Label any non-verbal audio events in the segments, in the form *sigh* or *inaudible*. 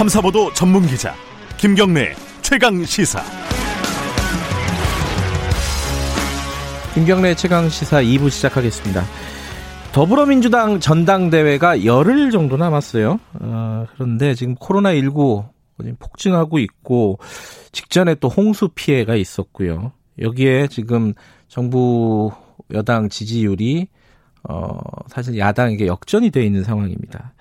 탐사보도 전문 기자 김경래 최강 시사. 김경래 최강 시사 2부 시작하겠습니다. 더불어민주당 전당대회가 열흘 정도 남았어요. 어, 그런데 지금 코로나19 폭증하고 있고 직전에 또 홍수 피해가 있었고요. 여기에 지금 정부 여당 지지율이 어, 사실 야당에게 역전이 되어 있는 상황입니다.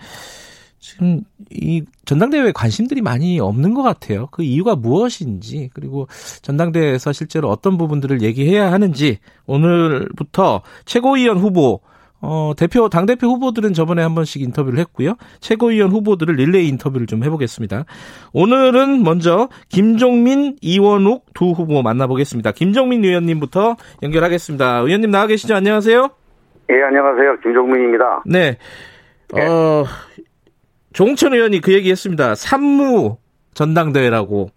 지금 이 전당대회에 관심들이 많이 없는 것 같아요. 그 이유가 무엇인지 그리고 전당대회에서 실제로 어떤 부분들을 얘기해야 하는지 오늘부터 최고위원 후보 어, 대표, 당대표 후보들은 저번에 한 번씩 인터뷰를 했고요. 최고위원 후보들을 릴레이 인터뷰를 좀 해보겠습니다. 오늘은 먼저 김종민, 이원욱 두 후보 만나보겠습니다. 김종민 의원님부터 연결하겠습니다. 의원님 나와 계시죠? 안녕하세요. 예, 안녕하세요. 김종민입니다. 네. 네. 어, 종천 의원이 그 얘기 했습니다. 산무 전당대회라고.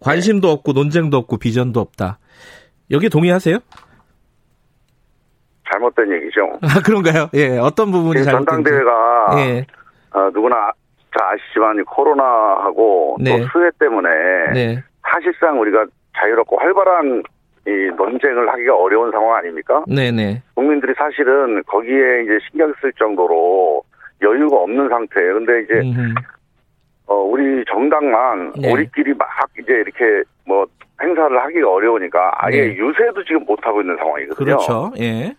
관심도 없고 논쟁도 없고 비전도 없다. 여기 동의하세요? 잘못된 얘기죠. 아, 그런가요? 예, 어떤 부분이 잘못된 전당대회가 예. 어, 누구나 다 아시지만 코로나하고 네. 또 수해 때문에 네. 사실상 우리가 자유롭고 활발한 이 논쟁을 하기가 어려운 상황 아닙니까? 네네. 네. 국민들이 사실은 거기에 이제 신경 쓸 정도로 여유가 없는 상태예요. 근데 이제 음흠. 어 우리 정당만 네. 우리끼리 막 이제 이렇게 뭐 행사를 하기가 어려우니까 아예 네. 유세도 지금 못 하고 있는 상황이거든요. 그렇죠. 예.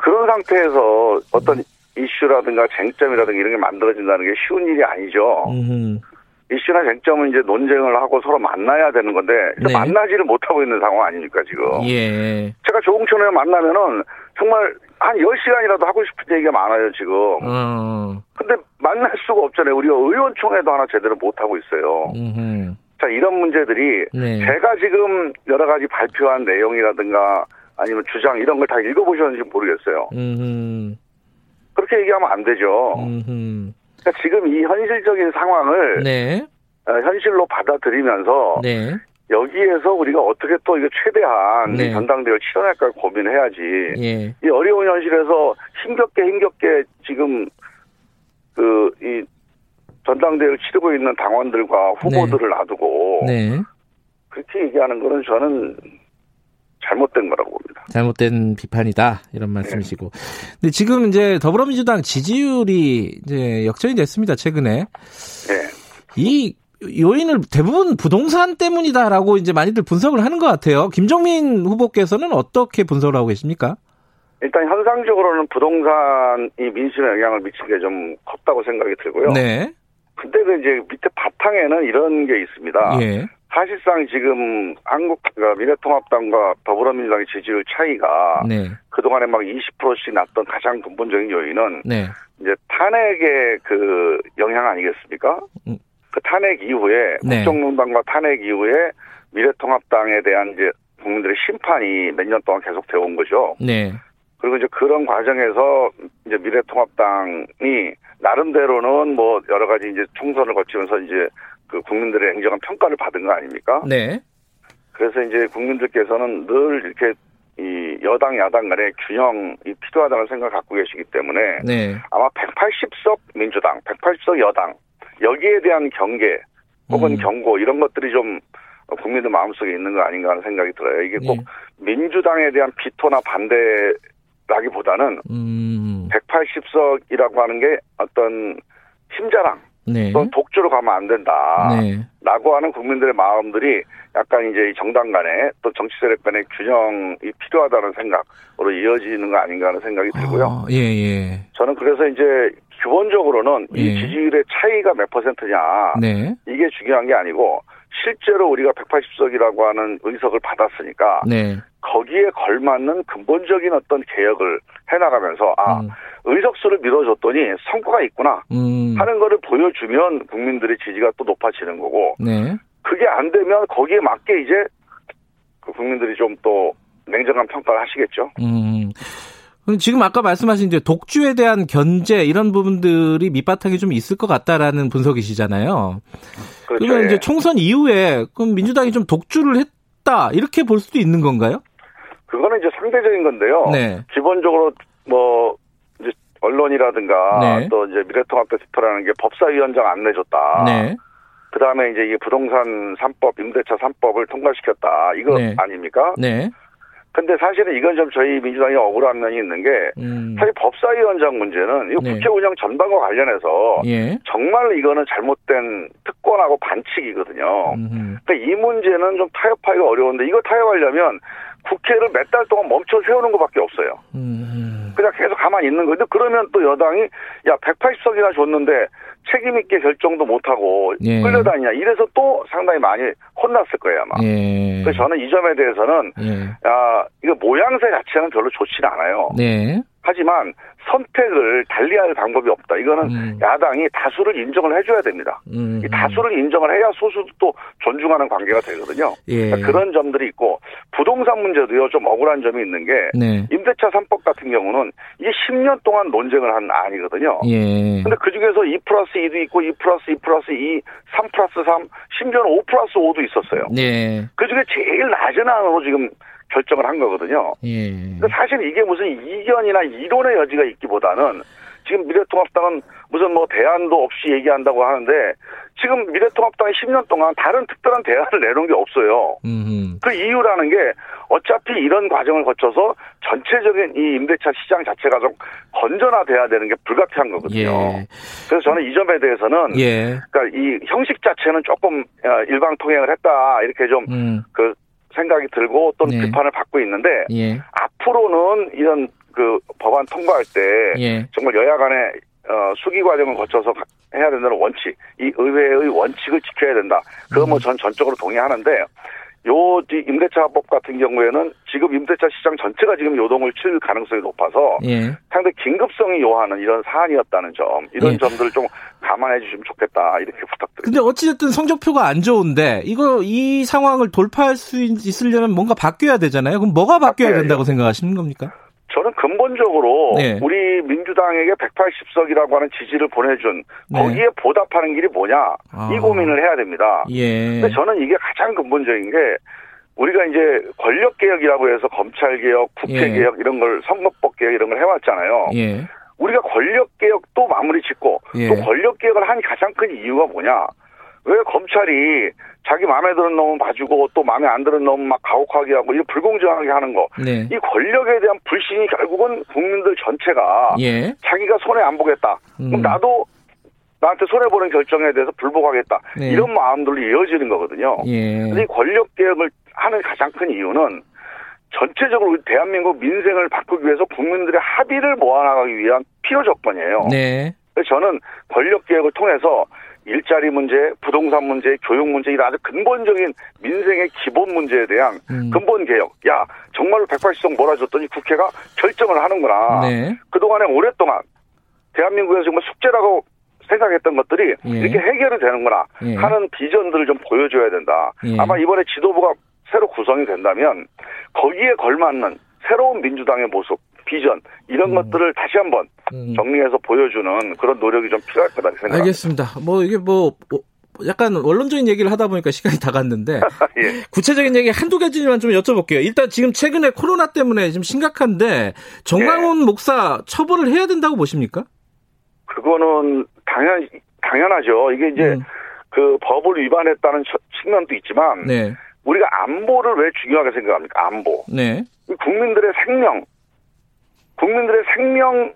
그런 상태에서 어떤 음. 이슈라든가 쟁점이라든가 이런 게 만들어진다는 게 쉬운 일이 아니죠. 음흠. 이슈나 쟁점은 이제 논쟁을 하고 서로 만나야 되는 건데 네. 만나지를 못하고 있는 상황 아닙니까 지금. 예. 제가 조홍천 의원 만나면은 정말 한 10시간이라도 하고 싶은 얘기가 많아요 지금. 어. 근데 만날 수가 없잖아요. 우리가 의원총회도 하나 제대로 못하고 있어요. 음흠. 자 이런 문제들이 네. 제가 지금 여러 가지 발표한 내용이라든가 아니면 주장 이런 걸 다 읽어보셨는지 모르겠어요. 음흠. 그렇게 얘기하면 안 되죠. 그러니까 지금 이 현실적인 상황을 네. 어, 현실로 받아들이면서 네. 여기에서 우리가 어떻게 또 이거 최대한 네. 전당대회를 치러낼까 고민해야지. 예. 이 어려운 현실에서 힘겹게 힘겹게 지금 그 이 전당대회를 치르고 있는 당원들과 후보들을 네. 놔두고 네. 그렇게 얘기하는 거는 저는 잘못된 거라고 봅니다. 잘못된 비판이다 이런 말씀이시고. 네. 근데 지금 이제 더불어민주당 지지율이 이제 역전이 됐습니다 최근에. 네. 이 요인을 대부분 부동산 때문이다라고 이제 많이들 분석을 하는 것 같아요. 김종민 후보께서는 어떻게 분석을 하고 계십니까? 일단 현상적으로는 부동산이 민심에 영향을 미친 게 좀 컸다고 생각이 들고요. 네. 근데 그 이제 밑에 바탕에는 이런 게 있습니다. 예. 사실상 지금 한국 그러니까 미래통합당과 더불어민주당의 지지율 차이가 네. 그동안에 막 20%씩 났던 가장 근본적인 요인은 네. 이제 탄핵의 그 영향 아니겠습니까? 음. 그 탄핵 이후에 네. 국정농단과 탄핵 이후에 미래통합당에 대한 이제 국민들의 심판이 몇 년 동안 계속 되어 온 거죠. 네. 그리고 이제 그런 과정에서 이제 미래통합당이 나름대로는 뭐 여러 가지 이제 총선을 거치면서 이제 그 국민들의 행정한 평가를 받은 거 아닙니까? 네. 그래서 이제 국민들께서는 늘 이렇게 이 여당 야당 간의 균형이 필요하다는 생각을 갖고 계시기 때문에 네. 아마 180석 민주당, 180석 여당 여기에 대한 경계 혹은 음. 경고 이런 것들이 좀 국민들 마음속에 있는 거 아닌가 하는 생각이 들어요. 이게 꼭 네. 민주당에 대한 비토나 반대라기보다는 음. 180석이라고 하는 게 어떤 힘자랑 네. 또 독주로 가면 안 된다. 네. 라고 하는 국민들의 마음들이 약간 이제 정당 간에 또 정치 세력 간의 균형이 필요하다는 생각으로 이어지는 거 아닌가 하는 생각이 들고요. 아, 예, 예. 저는 그래서 이제 기본적으로는 예. 이 지지율의 차이가 몇 퍼센트냐. 네. 이게 중요한 게 아니고 실제로 우리가 180석이라고 하는 의석을 받았으니까 네. 거기에 걸맞는 근본적인 어떤 개혁을 해나가면서 아 음. 의석수를 밀어줬더니 성과가 있구나 음. 하는 거를 보여주면 국민들의 지지가 또 높아지는 거고 네. 그게 안 되면 거기에 맞게 이제 그 국민들이 좀 또 냉정한 평가를 하시겠죠. 음. 지금 아까 말씀하신 이제 독주에 대한 견제 이런 부분들이 밑바탕에 좀 있을 것 같다라는 분석이시잖아요. 그렇죠. 그러면 이제 예. 총선 이후에 그럼 민주당이 좀 독주를 했다 이렇게 볼 수도 있는 건가요? 그거는 이제 상대적인 건데요. 네. 기본적으로 뭐 이제 언론이라든가 네. 또 이제 미래통합 대표라는 게 법사위원장 안 내줬다. 네. 그 다음에 이제 이 부동산 3법, 임대차 3법을 통과시켰다. 이거 네. 아닙니까? 네. 근데 사실은 이건 좀 저희 민주당이 억울한 면이 있는 게 음. 사실 법사위원장 문제는 이 네. 국회 운영 전반과 관련해서 예. 정말 이거는 잘못된 특권하고 반칙이거든요. 음. 그러니까 이 문제는 좀 타협하기가 어려운데 이거 타협하려면 국회를 몇 달 동안 멈춰 세우는 것밖에 없어요. 음. 그냥 계속 가만히 있는 거데 그러면 또 여당이 야 180석이나 줬는데 책임 있게 결정도 못하고 예. 끌려다니냐 이래서 또 상당히 많이 혼났을 거예요 아마. 예. 그래서 저는 이 점에 대해서는 예. 아 이거 모양새 자체는 별로 좋지는 않아요. 네. 하지만 선택을 달리할 방법이 없다. 이거는 음. 야당이 다수를 인정을 해줘야 됩니다. 음. 이 다수를 인정을 해야 소수도 또 존중하는 관계가 되거든요. 예. 그러니까 그런 점들이 있고 부동산 문제도요 좀 억울한 점이 있는 게 네. 임대차 3법 같은 경우는 이게 10년 동안 논쟁을 한 안이거든요. 예. 근데 그 중에서 2 플러스 2도 있고 2 플러스 2 플러스 2, 3 플러스 3, 심지어는 5 플러스 5도 있었어요. 네. 그 중에 제일 낮은 안으로 지금 결정을 한 거거든요. 예. 근데 사실 이게 무슨 이견이나 이론의 여지가 있기보다는 지금 미래통합당은 무슨 뭐 대안도 없이 얘기한다고 하는데 지금 미래통합당이 10년 동안 다른 특별한 대안을 내놓은 게 없어요. 음흠. 그 이유라는 게 어차피 이런 과정을 거쳐서 전체적인 이 임대차 시장 자체가 좀 건전화돼야 되는 게 불가피한 거거든요. 예. 그래서 저는 이 점에 대해서는 예. 그러니까 이 형식 자체는 조금 어, 일방 통행을 했다 이렇게 좀그 음. 생각이 들고 또는 네. 비판을 받고 있는데 예. 앞으로는 이런 그 법안 통과할 때 예. 정말 여야 간에 어, 수기 과정을 거쳐서 해야 된다는 원칙, 이 의회의 원칙을 지켜야 된다. 그거 뭐전 음. 전적으로 동의하는데 요 임대차법 같은 경우에는 지금 임대차 시장 전체가 지금 요동을 칠 가능성이 높아서 예. 상당히 긴급성이 요하는 이런 사안이었다는 점 이런 예. 점들을 좀 감안해 주시면 좋겠다 이렇게 부탁드립니다. 근데 어찌됐든 성적표가 안 좋은데 이거 이 상황을 돌파할 수 있으려면 뭔가 바뀌어야 되잖아요. 그럼 뭐가 바뀌어야 된다고 생각하시는 겁니까? 저는 근본적으로 네. 우리 민주당에게 180석이라고 하는 지지를 보내준 네. 거기에 보답하는 길이 뭐냐 아. 이 고민을 해야 됩니다. 예. 근데 저는 이게 가장 근본적인 게 우리가 이제 권력 개혁이라고 해서 검찰 개혁, 국회 예. 개혁 이런 걸 선거법 개혁 이런 걸 해왔잖아요. 예. 우리가 권력 개혁도 마무리 짓고 예. 또 권력 개혁을 한 가장 큰 이유가 뭐냐? 왜 검찰이 자기 마음에 드는 놈은 봐주고 또 마음에 안 드는 놈은 막 가혹하게 하고 이 불공정하게 하는 거. 네. 이 권력에 대한 불신이 결국은 국민들 전체가 예. 자기가 손해 안 보겠다. 음. 그럼 나도 나한테 손해 보는 결정에 대해서 불복하겠다. 네. 이런 마음들로 이어지는 거거든요. 예. 근데 이 권력 개혁을 하는 가장 큰 이유는 전체적으로 대한민국 민생을 바꾸기 위해서 국민들의 합의를 모아나가기 위한 필요 조건이에요. 네. 그래서 저는 권력 개혁을 통해서 일자리 문제, 부동산 문제, 교육 문제 이런 아주 근본적인 민생의 기본 문제에 대한 음. 근본 개혁. 야 정말로 180석 몰아줬더니 국회가 결정을 하는구나. 네. 그동안에 오랫동안 대한민국에서 정말 숙제라고 생각했던 것들이 예. 이렇게 해결이 되는구나 예. 하는 비전들을 좀 보여줘야 된다. 예. 아마 이번에 지도부가 새로 구성이 된다면 거기에 걸맞는 새로운 민주당의 모습, 비전 이런 음. 것들을 다시 한번 음. 정리해서 보여주는 그런 노력이 좀 필요할 거다 생각합니다. 알겠습니다. 뭐 이게 뭐, 뭐 약간 원론적인 얘기를 하다 보니까 시간이 다 갔는데 *laughs* 예. 구체적인 얘기 한두 가지만 좀 여쭤볼게요. 일단 지금 최근에 코로나 때문에 좀 심각한데 정광훈 예. 목사 처벌을 해야 된다고 보십니까? 그거는 당연 당연하죠. 이게 이제 음. 그 법을 위반했다는 측면도 있지만 네. 우리가 안보를 왜 중요하게 생각합니까? 안보. 네. 국민들의 생명, 국민들의 생명에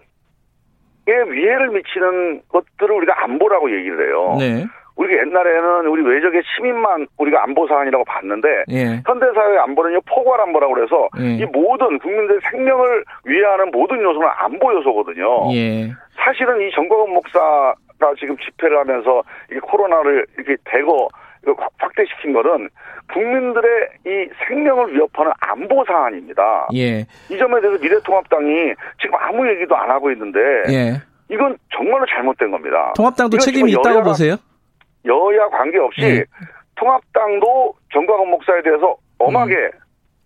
위해를 미치는 것들을 우리가 안보라고 얘기를 해요. 네. 우리가 옛날에는 우리 외적의 시민만 우리가 안보 사안이라고 봤는데 예. 현대 사회의 안보는요 포괄 안보라고 그래서 예. 이 모든 국민들의 생명을 위해하는 모든 요소는 안보 요소거든요. 예. 사실은 이 정광훈 목사가 지금 집회를 하면서 이 코로나를 이렇게 대거 확대시킨 것은 국민들의 이 생명을 위협하는 안보 사안입니다. 예. 이 점에 대해서 미래통합당이 지금 아무 얘기도 안 하고 있는데 예. 이건 정말로 잘못된 겁니다. 통합당도 책임이 있다고 보세요? 여야 관계없이 예. 통합당도 정광훈 목사에 대해서 엄하게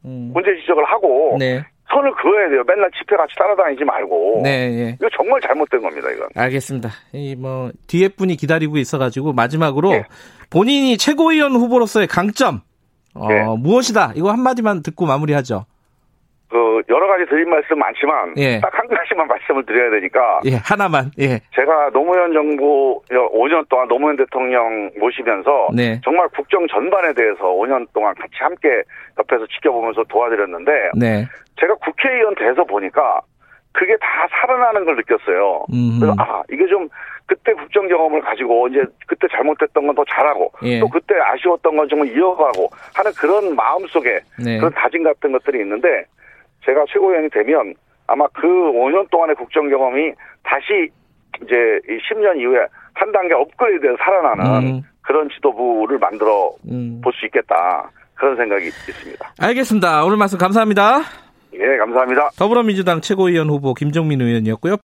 음. 문제 지적을 하고 네. 선을 그어야 돼요. 맨날 집회 같이 따라다니지 말고. 네, 예. 이거 정말 잘못된 겁니다, 이건. 알겠습니다. 이 뭐 뒤에 분이 기다리고 있어가지고 마지막으로 예. 본인이 최고위원 후보로서의 강점 어, 예. 무엇이다? 이거 한 마디만 듣고 마무리하죠. 그 여러 가지 드린 말씀 많지만 예. 딱한 가지만 *laughs* 말씀을 드려야 되니까 예 하나만 예 제가 노무현 정부 5년 동안 노무현 대통령 모시면서 네. 정말 국정 전반에 대해서 5년 동안 같이 함께 옆에서 지켜보면서 도와드렸는데 네. 제가 국회의원 돼서 보니까 그게 다 살아나는 걸 느꼈어요. 음흠. 그래서 아 이게 좀 그때 국정 경험을 가지고 이제 그때 잘못했던 건 더 잘하고 예. 또 그때 아쉬웠던 건 좀 이어가고 하는 그런 마음 속에 네. 그런 다짐 같은 것들이 있는데 제가 최고위원이 되면 아마 그 5년 동안의 국정 경험이 다시 이제 10년 이후에 한 단계 업그레이드해서 살아나는 음. 그런 지도부를 만들어 음. 볼수 있겠다. 그런 생각이 있습니다. 알겠습니다. 오늘 말씀 감사합니다. 예, 감사합니다. 더불어민주당 최고위원 후보 김종민 의원이었고요.